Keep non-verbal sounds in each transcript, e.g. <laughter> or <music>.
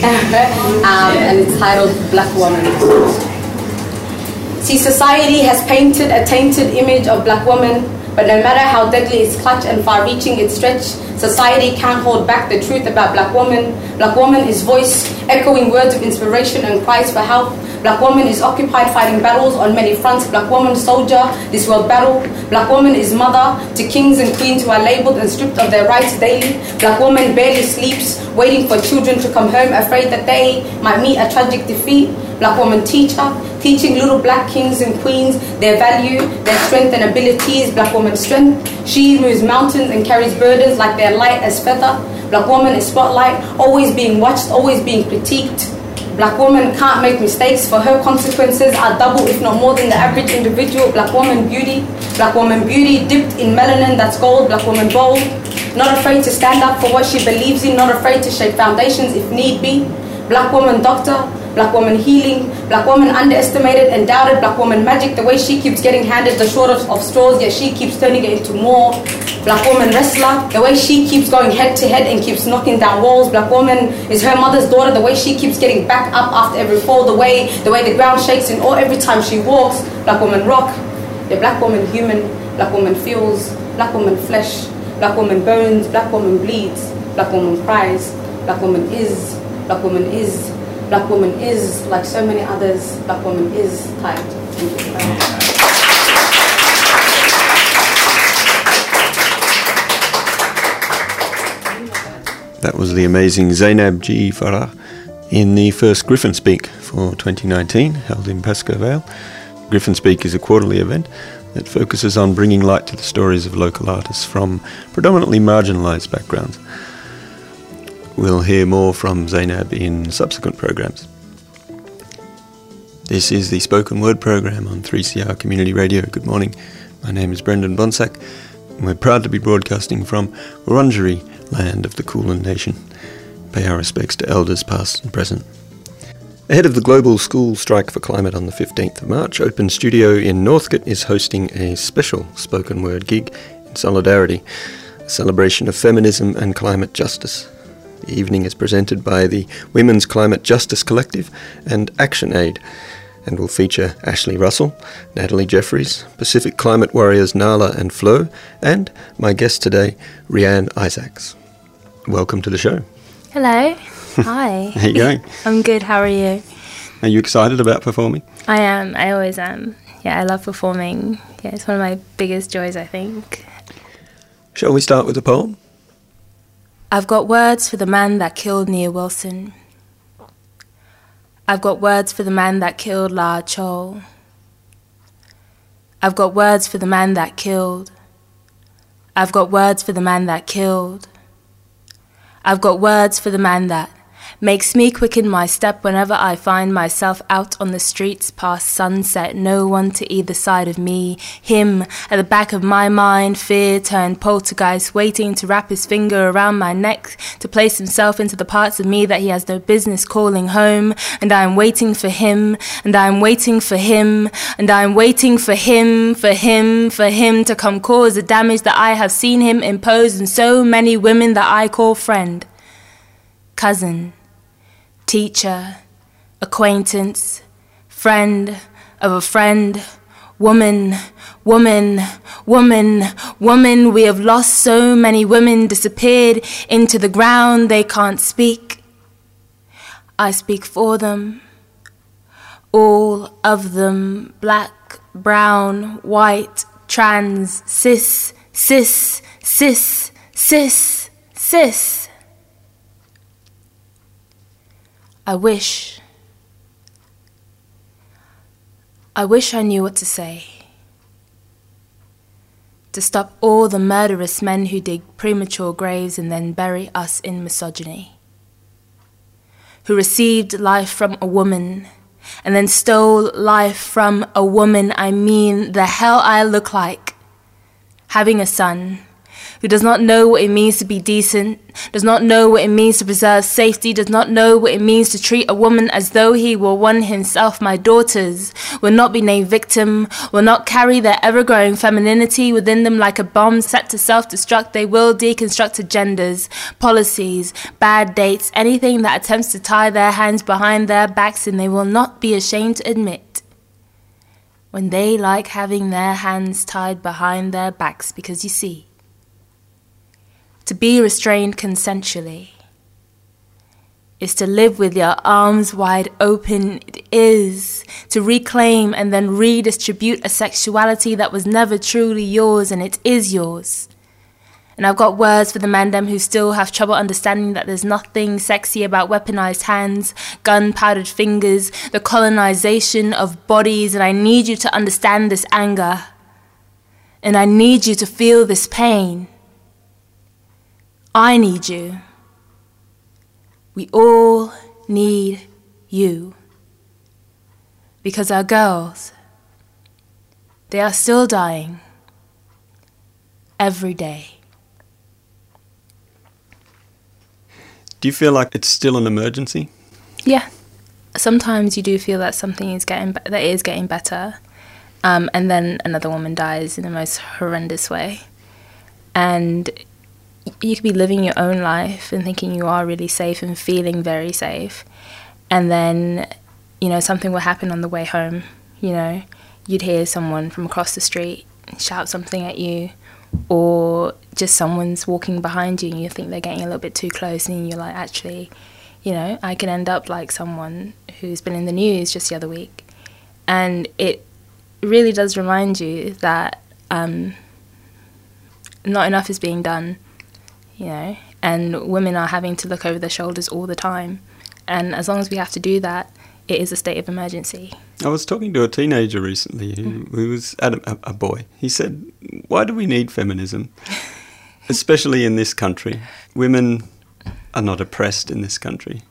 <laughs> um, and it's titled Black Woman. See, society has painted a tainted image of black woman, but no matter how deadly its clutch and far-reaching its stretch, society can't hold back the truth about black woman. Black woman is voice, echoing words of inspiration and cries for help. Black woman is occupied fighting battles on many fronts. Black woman soldier this world battle. Black woman is mother to kings and queens who are labeled and stripped of their rights daily. Black woman barely sleeps, waiting for children to come home, afraid that they might meet a tragic defeat. Black woman teacher, teaching little black kings and queens their value, their strength and abilities. Black woman strength. She moves mountains and carries burdens like they're light as feather. Black woman is spotlight, always being watched, always being critiqued. Black woman can't make mistakes, for her consequences are double, if not more than the average individual. Black woman beauty, black woman beauty dipped in melanin that's gold. Black woman bold, not afraid to stand up for what she believes in, not afraid to shape foundations if need be. Black woman doctor, black woman healing, black woman underestimated and doubted, black woman magic, the way she keeps getting handed the shortest of straws, yet she keeps turning it into more. Black woman wrestler, the way she keeps going head to head and keeps knocking down walls. Black woman is her mother's daughter, the way she keeps getting back up after every fall, the way the way the ground shakes in awe every time she walks. Black woman rock, the black woman human, black woman feels, black woman flesh, black woman bones, black woman bleeds, black woman cries, black woman is, black woman is, black woman is like so many others, black woman is. Bye. That was the amazing Zaynab G. Farah in the first GriffinSpeak for 2019, held in Pascoe Vale. GriffinSpeak is a quarterly event that focuses on bringing light to the stories of local artists from predominantly marginalised backgrounds. We'll hear more from Zaynab in subsequent programs. This is the spoken word program on 3CR Community Radio. Good morning. My name is Brendan Bonsack, and we're proud to be broadcasting from Wurundjeri, land of the Kulin Nation. Pay our respects to elders past and present. Ahead of the global school strike for climate on the 15th of March, Open Studio in Northcote is hosting a special spoken word gig in solidarity, a celebration of feminism and climate justice. The evening is presented by the Women's Climate Justice Collective and Action Aid and will feature Ashley Russell, Natalie Jeffries, Pacific Climate Warriors Nala and Flo, and my guest today, Rhiann Isaacs. Welcome to the show. Hello. <laughs> Hi. How you going? I'm good. How are you? Are you excited about performing? I am. I always am. Yeah, I love performing. Yeah, it's one of my biggest joys, I think. Shall we start with a poem? I've got words for the man that killed Nia Wilson. I've got words for the man that killed Laa Chol. I've got words for the man that killed. I've got words for the man that killed. I've got words for the man that makes me quicken my step whenever I find myself out on the streets past sunset. No one to either side of me. Him at the back of my mind, fear turned poltergeist, waiting to wrap his finger around my neck to place himself into the parts of me that he has no business calling home. And I am waiting for him, and I am waiting for him, and I am waiting for him, for him, for him to come cause the damage that I have seen him impose on so many women that I call friend, cousin teacher, acquaintance, friend of a friend, woman, woman, woman, woman. We have lost so many women, disappeared into the ground, they can't speak. I speak for them, all of them, black, brown, white, trans, cis, cis, cis, cis, cis. I wish. I wish I knew what to say. To stop all the murderous men who dig premature graves and then bury us in misogyny. Who received life from a woman and then stole life from a woman, I mean the hell I look like. Having a son who does not know what it means to be decent, does not know what it means to preserve safety, does not know what it means to treat a woman as though he were one himself, my daughters, will not be named victim, will not carry their ever growing femininity within them like a bomb set to self destruct. They will deconstruct agendas, policies, bad dates, anything that attempts to tie their hands behind their backs, and they will not be ashamed to admit when they like having their hands tied behind their backs because you see, to be restrained consensually is to live with your arms wide open. It is to reclaim and then redistribute a sexuality that was never truly yours and it is yours. And I've got words for the mandem who still have trouble understanding that there's nothing sexy about weaponized hands, gunpowdered fingers, the colonization of bodies, and I need you to understand this anger. And I need you to feel this pain. I need you. We all need you. Because our girls, they are still dying every day. Do you feel like it's still an emergency? Yeah. Sometimes you do feel that something is getting be- that is getting better, um, and then another woman dies in the most horrendous way, and you could be living your own life and thinking you are really safe and feeling very safe, and then you know something will happen on the way home. You know, you'd hear someone from across the street shout something at you, or just someone's walking behind you and you think they're getting a little bit too close, and you're like, actually, you know, I could end up like someone who's been in the news just the other week, and it really does remind you that um, not enough is being done you know, and women are having to look over their shoulders all the time. And as long as we have to do that, it is a state of emergency. I was talking to a teenager recently who, mm-hmm. who was a, a boy. He said, Why do we need feminism? <laughs> Especially in this country. Women are not oppressed in this country.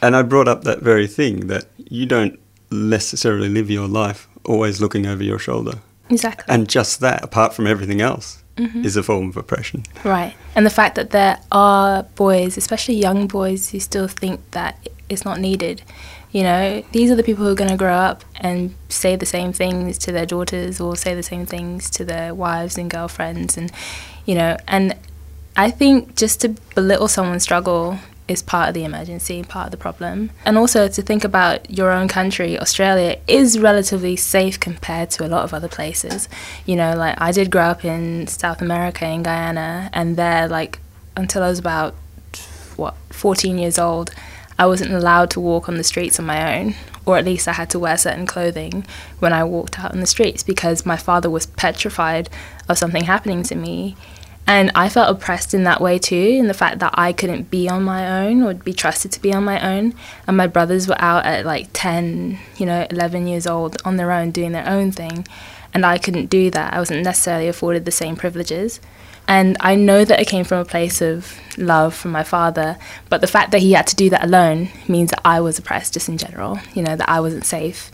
And I brought up that very thing that you don't necessarily live your life always looking over your shoulder. Exactly. And just that, apart from everything else, mm-hmm. is a form of oppression. Right. And the fact that there are boys, especially young boys, who still think that it's not needed. You know, these are the people who are going to grow up and say the same things to their daughters or say the same things to their wives and girlfriends. And, you know, and I think just to belittle someone's struggle is part of the emergency, part of the problem. And also to think about your own country, Australia is relatively safe compared to a lot of other places. You know, like I did grow up in South America, in Guyana, and there, like, until I was about, what, 14 years old, I wasn't allowed to walk on the streets on my own, or at least I had to wear certain clothing when I walked out on the streets because my father was petrified of something happening to me. And I felt oppressed in that way too, in the fact that I couldn't be on my own or be trusted to be on my own. And my brothers were out at like 10, you know, 11 years old on their own doing their own thing. And I couldn't do that. I wasn't necessarily afforded the same privileges. And I know that it came from a place of love from my father, but the fact that he had to do that alone means that I was oppressed just in general, you know, that I wasn't safe.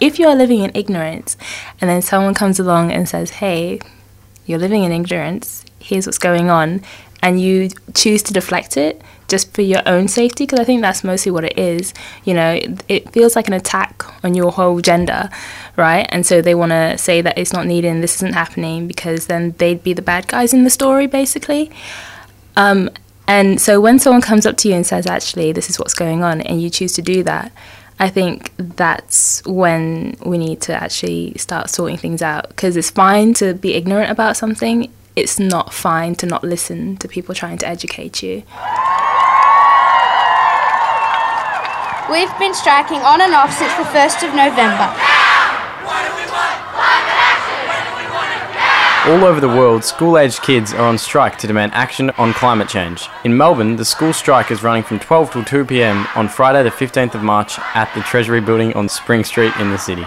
If you are living in ignorance and then someone comes along and says, hey, you're living in ignorance, here's what's going on, and you choose to deflect it just for your own safety, because I think that's mostly what it is. You know, it feels like an attack on your whole gender, right? And so they want to say that it's not needed this isn't happening because then they'd be the bad guys in the story, basically. Um, and so when someone comes up to you and says, actually, this is what's going on, and you choose to do that, I think that's when we need to actually start sorting things out because it's fine to be ignorant about something it's not fine to not listen to people trying to educate you. We've been striking on and off since the 1st of November. All over the world, school aged kids are on strike to demand action on climate change. In Melbourne, the school strike is running from 12 till 2 pm on Friday, the 15th of March, at the Treasury Building on Spring Street in the city.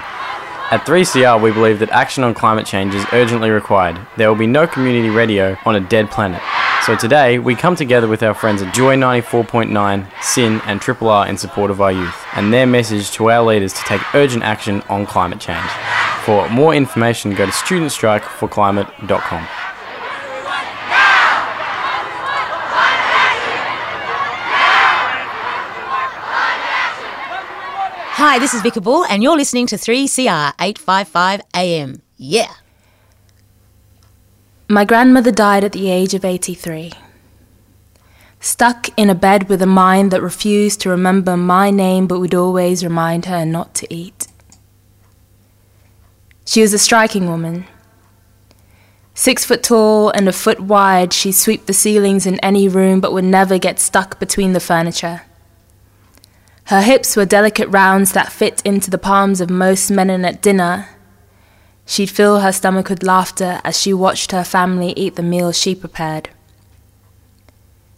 At 3CR, we believe that action on climate change is urgently required. There will be no community radio on a dead planet. So today, we come together with our friends at Joy 94.9, SYN, and Triple R in support of our youth, and their message to our leaders to take urgent action on climate change. For more information, go to studentstrikeforclimate.com. Hi, this is Vicky Bull, and you're listening to 3CR 855 AM. Yeah. My grandmother died at the age of 83. Stuck in a bed with a mind that refused to remember my name but would always remind her not to eat. She was a striking woman. Six foot tall and a foot wide, she'd sweep the ceilings in any room but would never get stuck between the furniture. Her hips were delicate rounds that fit into the palms of most men at dinner. She'd fill her stomach with laughter as she watched her family eat the meal she prepared.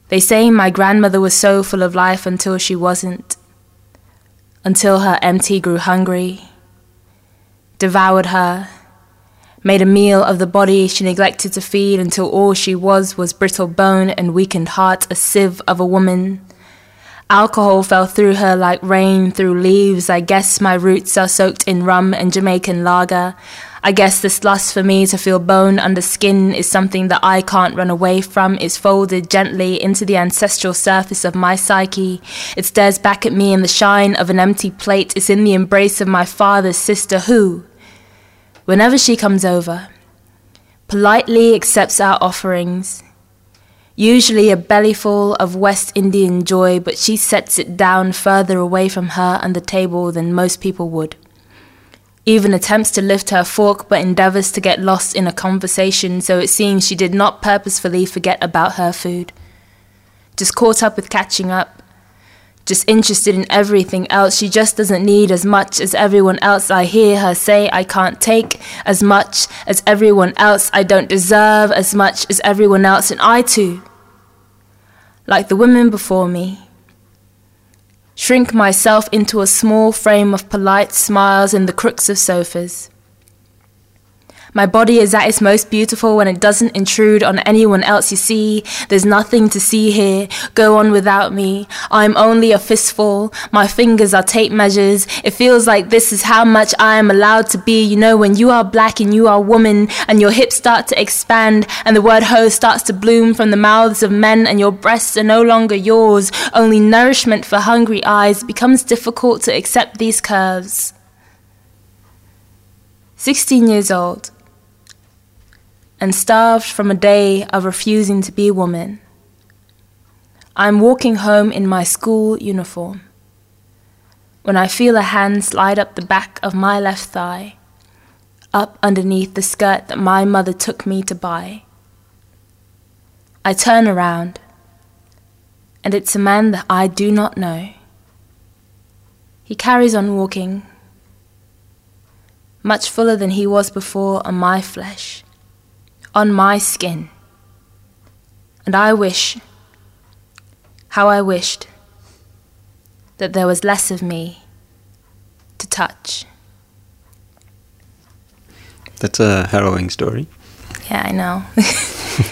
They say my grandmother was so full of life until she wasn't, until her empty grew hungry, devoured her, made a meal of the body she neglected to feed until all she was was brittle bone and weakened heart, a sieve of a woman Alcohol fell through her like rain through leaves. I guess my roots are soaked in rum and Jamaican lager. I guess this lust for me to feel bone under skin is something that I can't run away from. It's folded gently into the ancestral surface of my psyche. It stares back at me in the shine of an empty plate. It's in the embrace of my father's sister, who, whenever she comes over, politely accepts our offerings usually a bellyful of West Indian joy, but she sets it down further away from her and the table than most people would. Even attempts to lift her fork, but endeavors to get lost in a conversation, so it seems she did not purposefully forget about her food. Just caught up with catching up, just interested in everything else. She just doesn't need as much as everyone else. I hear her say, I can't take as much as everyone else. I don't deserve as much as everyone else. And I too like the women before me. Shrink myself into a small frame of polite smiles in the crooks of sofas. My body is at its most beautiful when it doesn't intrude on anyone else. You see, there's nothing to see here. Go on without me. I'm only a fistful. My fingers are tape measures. It feels like this is how much I am allowed to be. You know, when you are black and you are woman and your hips start to expand and the word hoe starts to bloom from the mouths of men and your breasts are no longer yours, only nourishment for hungry eyes, it becomes difficult to accept these curves. 16 years old and starved from a day of refusing to be a woman. I'm walking home in my school uniform when I feel a hand slide up the back of my left thigh, up underneath the skirt that my mother took me to buy. I turn around, and it's a man that I do not know. He carries on walking, much fuller than he was before on my flesh on my skin. And I wish, how I wished, that there was less of me to touch. That's a harrowing story. Yeah, I know. <laughs>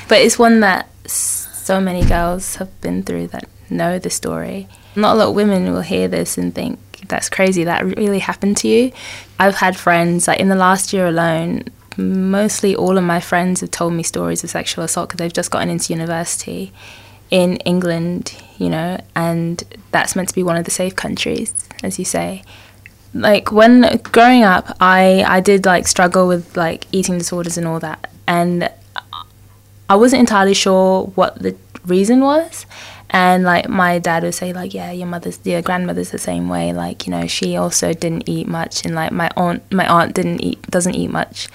but it's one that so many girls have been through that know the story. Not a lot of women will hear this and think, that's crazy, that really happened to you. I've had friends, like in the last year alone, mostly all of my friends have told me stories of sexual assault because they've just gotten into university in England, you know, and that's meant to be one of the safe countries, as you say. Like when growing up, I I did like struggle with like eating disorders and all that, and I wasn't entirely sure what the reason was. And like my dad would say, like, yeah, your mother's, your grandmother's the same way. Like, you know, she also didn't eat much, and like my aunt, my aunt didn't eat, doesn't eat much,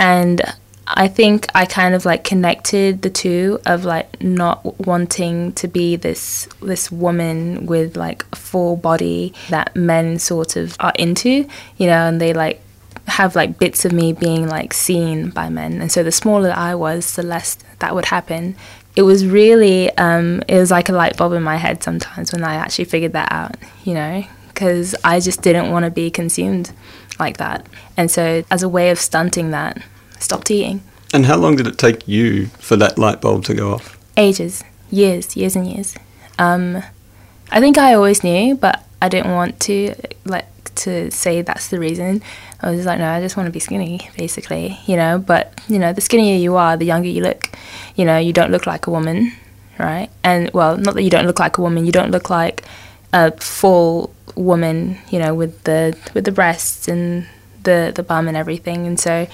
and I think I kind of like connected the two of like not wanting to be this this woman with like a full body that men sort of are into, you know, and they like have like bits of me being like seen by men. And so the smaller I was, the less that would happen. It was really um, it was like a light bulb in my head sometimes when I actually figured that out, you know, because I just didn't want to be consumed like that. And so, as a way of stunting that, I stopped eating. And how long did it take you for that light bulb to go off? Ages, years, years and years. Um, I think I always knew, but I didn't want to like to say that's the reason. I was like, no, I just want to be skinny, basically, you know. But you know, the skinnier you are, the younger you look. You know, you don't look like a woman, right? And well, not that you don't look like a woman, you don't look like a full woman, you know, with the with the breasts and the the bum and everything. And so,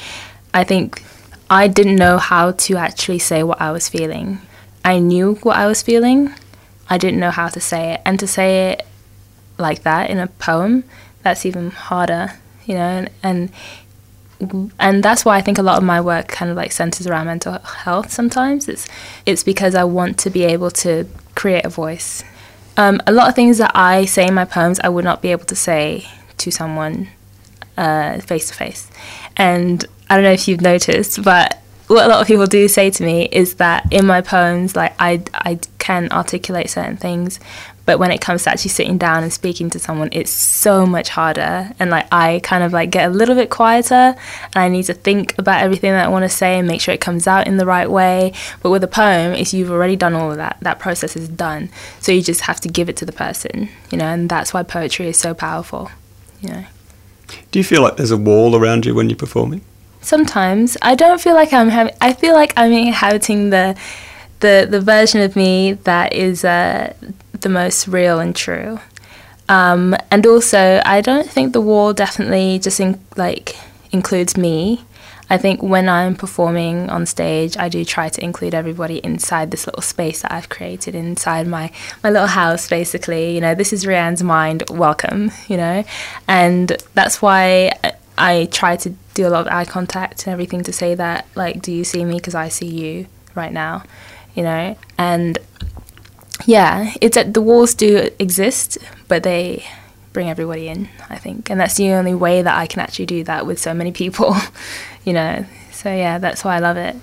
I think I didn't know how to actually say what I was feeling. I knew what I was feeling. I didn't know how to say it, and to say it like that in a poem, that's even harder, you know. And and and that's why I think a lot of my work kind of like centers around mental health. Sometimes it's it's because I want to be able to create a voice. Um, a lot of things that I say in my poems, I would not be able to say to someone face to face. And I don't know if you've noticed, but what a lot of people do say to me is that in my poems, like I, I can articulate certain things, but when it comes to actually sitting down and speaking to someone, it's so much harder. And like I kind of like get a little bit quieter, and I need to think about everything that I want to say and make sure it comes out in the right way. But with a poem, if you've already done all of that, that process is done. So you just have to give it to the person, you know. And that's why poetry is so powerful, you know. Do you feel like there's a wall around you when you're performing? Sometimes I don't feel like I'm having. I feel like I'm inhabiting the the the version of me that is uh, the most real and true. Um, and also, I don't think the wall definitely just in, like includes me. I think when I'm performing on stage, I do try to include everybody inside this little space that I've created inside my, my little house, basically. You know, this is Rhiann's mind, welcome, you know? And that's why I try to do a lot of eye contact and everything to say that, like, do you see me? Because I see you right now, you know? And yeah, it's that the walls do exist, but they bring everybody in, I think. And that's the only way that I can actually do that with so many people, <laughs> you know. So yeah, that's why I love it.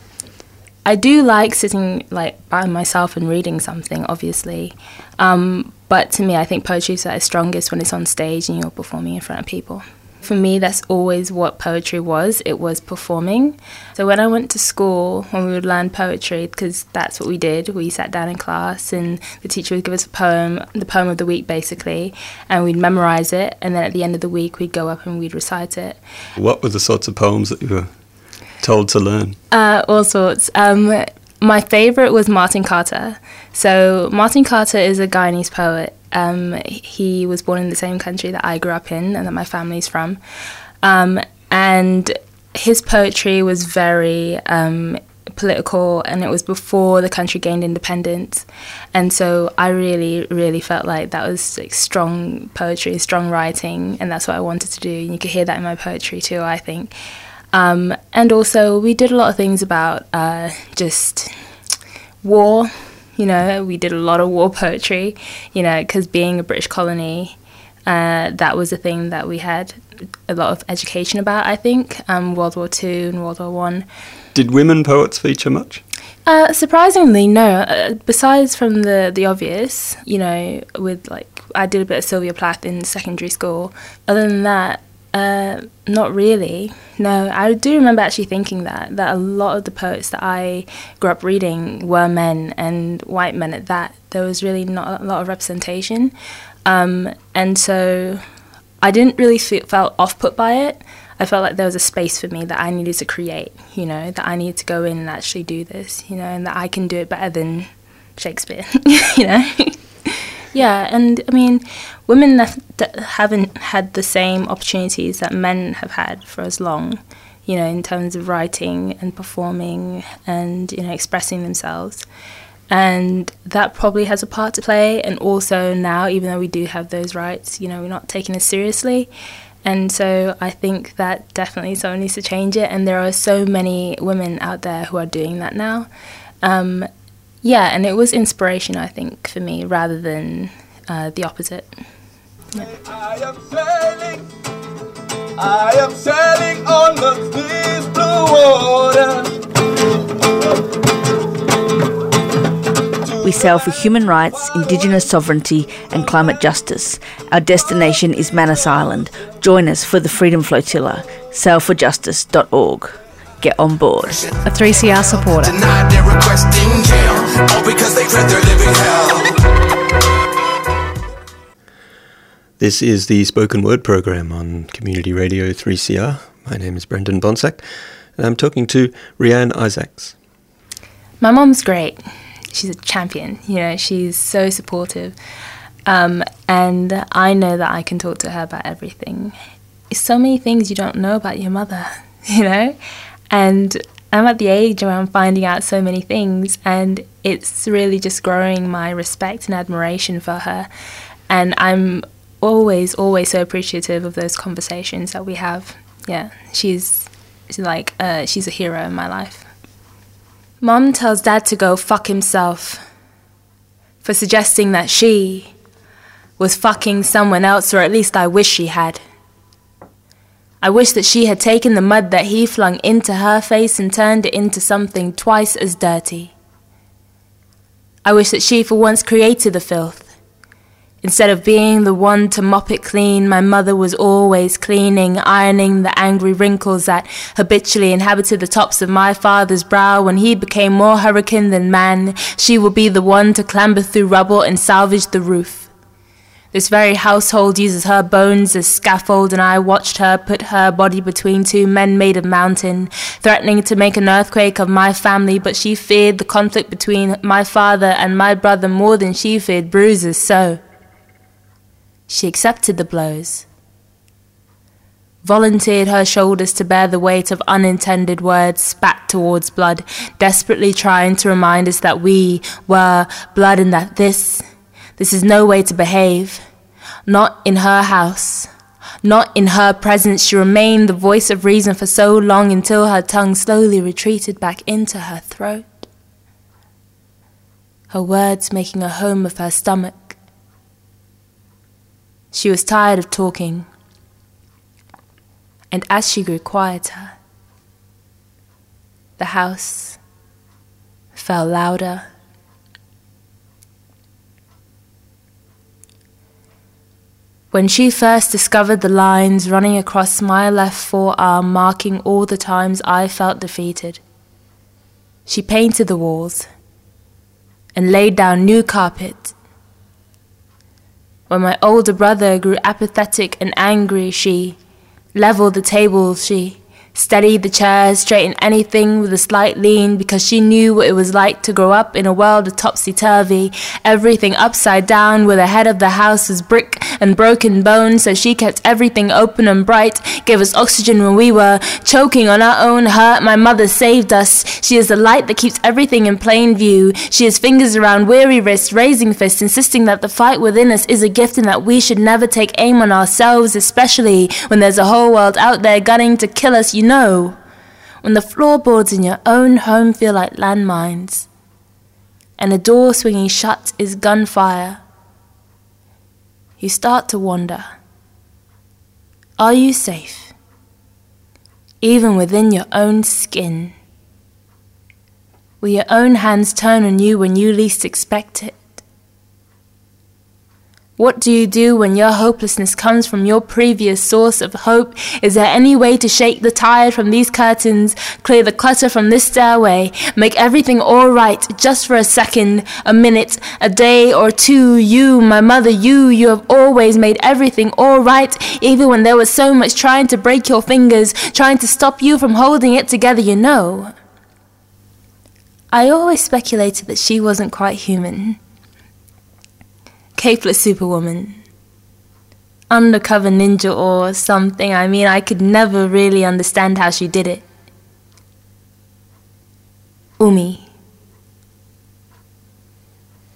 I do like sitting like by myself and reading something, obviously. Um, but to me, I think poetry is at its strongest when it's on stage and you're performing in front of people for me, that's always what poetry was. It was performing. So when I went to school, when we would learn poetry, because that's what we did, we sat down in class and the teacher would give us a poem, the poem of the week basically, and we'd memorize it. And then at the end of the week, we'd go up and we'd recite it. What were the sorts of poems that you were told to learn? Uh, all sorts. Um, my favorite was Martin Carter. So Martin Carter is a Guyanese poet um, he was born in the same country that I grew up in and that my family's from. Um, and his poetry was very um, political and it was before the country gained independence. And so I really, really felt like that was like strong poetry, strong writing, and that's what I wanted to do. And you could hear that in my poetry too, I think. Um, and also, we did a lot of things about uh, just war you know, we did a lot of war poetry, you know, because being a British colony, uh, that was a thing that we had a lot of education about, I think, um, World War Two and World War One. Did women poets feature much? Uh, surprisingly, no. Uh, besides from the, the obvious, you know, with like, I did a bit of Sylvia Plath in secondary school. Other than that, uh, not really. No, I do remember actually thinking that that a lot of the poets that I grew up reading were men and white men at that. There was really not a lot of representation, um, and so I didn't really feel, felt off put by it. I felt like there was a space for me that I needed to create. You know, that I needed to go in and actually do this. You know, and that I can do it better than Shakespeare. <laughs> you know. Yeah, and I mean, women that haven't had the same opportunities that men have had for as long, you know, in terms of writing and performing and, you know, expressing themselves. And that probably has a part to play. And also now, even though we do have those rights, you know, we're not taking it seriously. And so I think that definitely someone needs to change it. And there are so many women out there who are doing that now. Um, yeah, and it was inspiration, I think, for me rather than uh, the opposite. Yeah. I am sailing, I am sailing on the deep blue water. We sail for human rights, Indigenous sovereignty, and climate justice. Our destination is Manus Island. Join us for the Freedom Flotilla. Sailforjustice.org. get on board. A 3CR supporter. This is the spoken word program on Community Radio 3CR. My name is Brendan Bonsack, and I'm talking to Rhiann Isaacs. My mom's great. She's a champion. You know, she's so supportive. Um, and I know that I can talk to her about everything. So many things you don't know about your mother, <laughs> you know? And I'm at the age where I'm finding out so many things, and it's really just growing my respect and admiration for her. And I'm always, always so appreciative of those conversations that we have. Yeah, she's, she's like, uh, she's a hero in my life. Mom tells dad to go fuck himself for suggesting that she was fucking someone else, or at least I wish she had. I wish that she had taken the mud that he flung into her face and turned it into something twice as dirty. I wish that she for once created the filth Instead of being the one to mop it clean, my mother was always cleaning, ironing the angry wrinkles that habitually inhabited the tops of my father's brow when he became more hurricane than man. She would be the one to clamber through rubble and salvage the roof. This very household uses her bones as scaffold, and I watched her put her body between two men made of mountain, threatening to make an earthquake of my family, but she feared the conflict between my father and my brother more than she feared bruises, so. She accepted the blows, volunteered her shoulders to bear the weight of unintended words spat towards blood, desperately trying to remind us that we were blood and that this, this is no way to behave. Not in her house. Not in her presence. She remained the voice of reason for so long until her tongue slowly retreated back into her throat. Her words making a home of her stomach she was tired of talking, and as she grew quieter, the house fell louder. When she first discovered the lines running across my left forearm, marking all the times I felt defeated, she painted the walls and laid down new carpet when my older brother grew apathetic and angry, she leveled the tables, she steadied the chairs, straightened anything with a slight lean because she knew what it was like to grow up in a world of topsy turvy, everything upside down, where the head of the house was brick and broken bones, so she kept everything open and bright, gave us oxygen when we were choking on our own hurt. My mother saved us. She is the light that keeps everything in plain view. She has fingers around weary wrists, raising fists, insisting that the fight within us is a gift and that we should never take aim on ourselves, especially when there's a whole world out there gunning to kill us. You you know when the floorboards in your own home feel like landmines and a door swinging shut is gunfire, you start to wonder are you safe? Even within your own skin? Will your own hands turn on you when you least expect it? What do you do when your hopelessness comes from your previous source of hope? Is there any way to shake the tide from these curtains, clear the clutter from this stairway, make everything all right just for a second, a minute, a day or two? You, my mother, you, you have always made everything all right, even when there was so much trying to break your fingers, trying to stop you from holding it together, you know. I always speculated that she wasn't quite human capeless superwoman, undercover ninja or something. I mean, I could never really understand how she did it. Umi.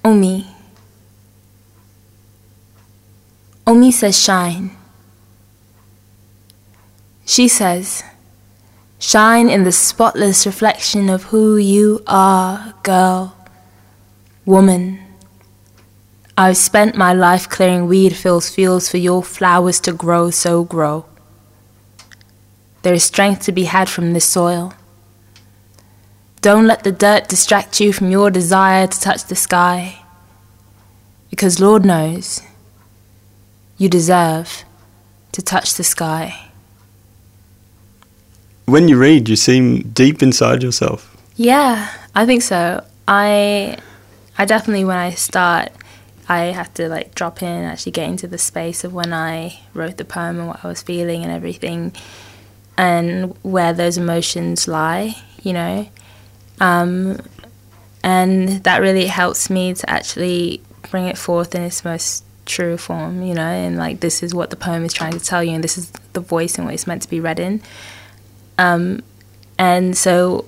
Umi. Umi says shine. She says, shine in the spotless reflection of who you are, girl, woman. I've spent my life clearing weed filled fields for your flowers to grow, so grow. There is strength to be had from this soil. Don't let the dirt distract you from your desire to touch the sky, because Lord knows you deserve to touch the sky. When you read, you seem deep inside yourself. Yeah, I think so. I I definitely when I start I have to like drop in and actually get into the space of when I wrote the poem and what I was feeling and everything and where those emotions lie, you know. Um, and that really helps me to actually bring it forth in its most true form, you know, and like this is what the poem is trying to tell you, and this is the voice and what it's meant to be read in. Um, and so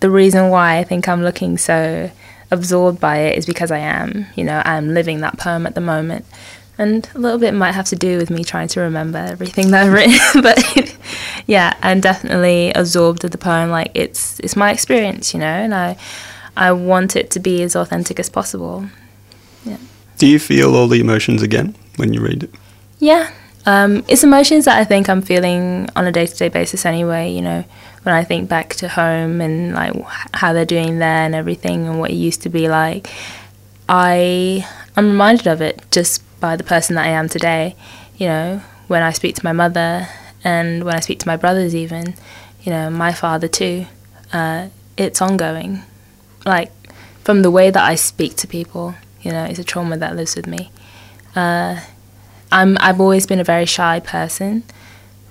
the reason why I think I'm looking so absorbed by it is because I am, you know, I'm living that poem at the moment. And a little bit might have to do with me trying to remember everything that I've written, <laughs> but <laughs> yeah, I'm definitely absorbed with the poem. Like it's it's my experience, you know, and I I want it to be as authentic as possible. Yeah. Do you feel all the emotions again when you read it? Yeah, um, it's emotions that I think I'm feeling on a day to day basis anyway. You know, when I think back to home and like how they're doing there and everything and what it used to be like, I I'm reminded of it just by the person that I am today. You know, when I speak to my mother and when I speak to my brothers, even, you know, my father too. Uh, it's ongoing, like from the way that I speak to people. You know, it's a trauma that lives with me. Uh, I'm I've always been a very shy person,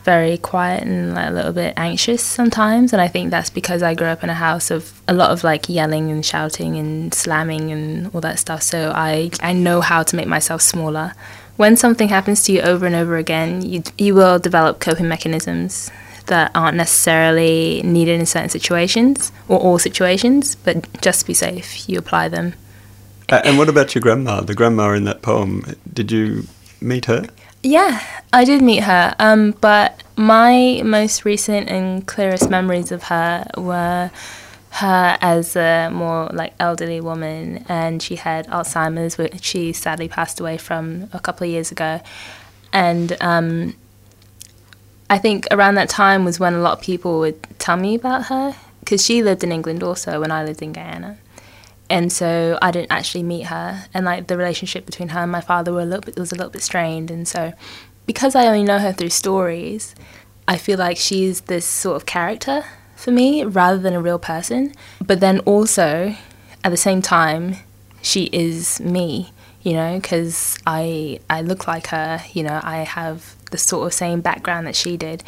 very quiet and like a little bit anxious sometimes, and I think that's because I grew up in a house of a lot of like yelling and shouting and slamming and all that stuff. So I I know how to make myself smaller. When something happens to you over and over again, you you will develop coping mechanisms that aren't necessarily needed in certain situations or all situations, but just to be safe, you apply them. Uh, and what about your grandma? The grandma in that poem, did you meet her? Yeah, I did meet her. Um, but my most recent and clearest memories of her were her as a more like elderly woman, and she had Alzheimer's, which she sadly passed away from a couple of years ago. And um, I think around that time was when a lot of people would tell me about her because she lived in England also when I lived in Guyana and so I didn't actually meet her, and like the relationship between her and my father were a little bit was a little bit strained, and so because I only know her through stories, I feel like she's this sort of character for me rather than a real person. But then also, at the same time, she is me, you know, because I I look like her, you know, I have the sort of same background that she did,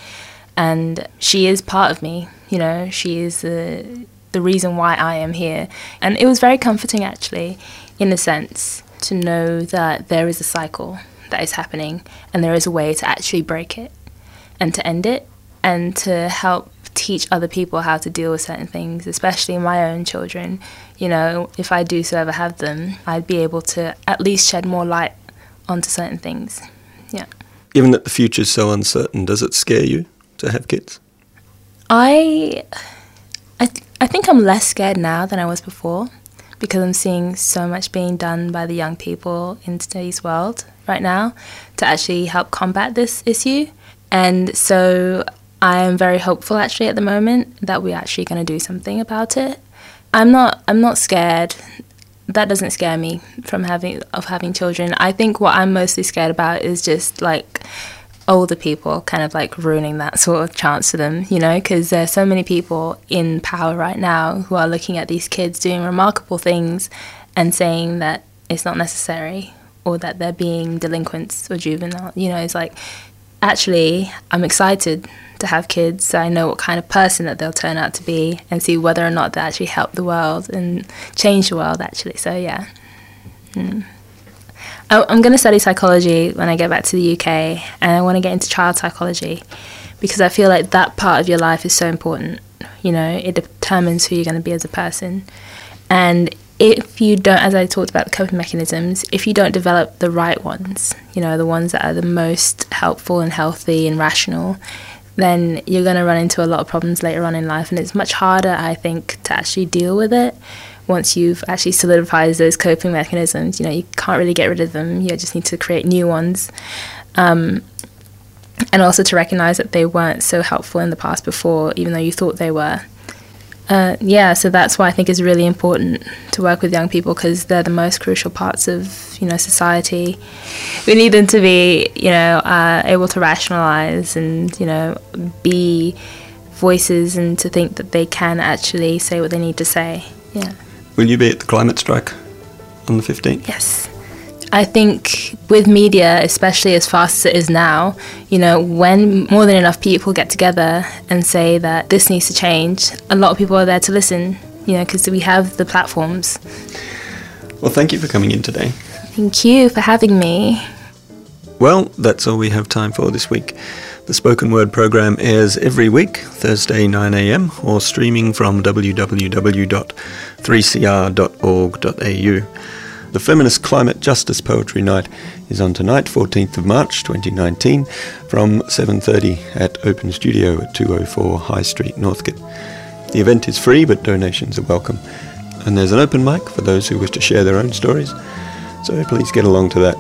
and she is part of me, you know, she is the the reason why I am here. And it was very comforting, actually, in a sense, to know that there is a cycle that is happening and there is a way to actually break it and to end it and to help teach other people how to deal with certain things, especially my own children. You know, if I do so ever have them, I'd be able to at least shed more light onto certain things. Yeah. Given that the future is so uncertain, does it scare you to have kids? I I, th- I think I'm less scared now than I was before because I'm seeing so much being done by the young people in today's world right now to actually help combat this issue. And so I am very hopeful actually at the moment that we're actually going to do something about it. I'm not I'm not scared. That doesn't scare me from having of having children. I think what I'm mostly scared about is just like older people kind of like ruining that sort of chance for them, you know, because there's so many people in power right now who are looking at these kids doing remarkable things and saying that it's not necessary or that they're being delinquents or juvenile. You know, it's like actually I'm excited to have kids so I know what kind of person that they'll turn out to be and see whether or not they actually help the world and change the world actually. So yeah. Mm. I'm going to study psychology when I get back to the UK, and I want to get into child psychology because I feel like that part of your life is so important. You know, it determines who you're going to be as a person. And if you don't, as I talked about the coping mechanisms, if you don't develop the right ones, you know, the ones that are the most helpful and healthy and rational, then you're going to run into a lot of problems later on in life. And it's much harder, I think, to actually deal with it once you've actually solidified those coping mechanisms, you know, you can't really get rid of them. You just need to create new ones. Um, and also to recognize that they weren't so helpful in the past before, even though you thought they were. Uh, yeah, so that's why I think it's really important to work with young people because they're the most crucial parts of you know society. We need them to be you know uh, able to rationalize and you know be voices and to think that they can actually say what they need to say. Yeah. Will you be at the climate strike on the 15th? Yes. I think with media, especially as fast as it is now, you know, when more than enough people get together and say that this needs to change, a lot of people are there to listen, you know, because we have the platforms. Well, thank you for coming in today. Thank you for having me. Well, that's all we have time for this week. The spoken word program airs every week, Thursday 9am, or streaming from www.3cr.org.au. The Feminist Climate Justice Poetry Night is on tonight, 14th of March 2019, from 7.30 at Open Studio at 204 High Street, Northcote. The event is free, but donations are welcome. And there's an open mic for those who wish to share their own stories, so please get along to that.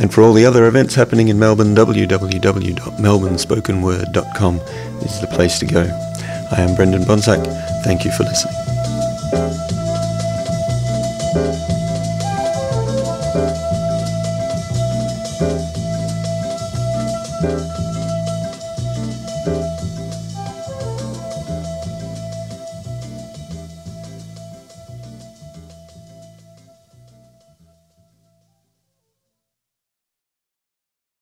And for all the other events happening in Melbourne, www.melbournespokenword.com is the place to go. I am Brendan Bonsack. Thank you for listening.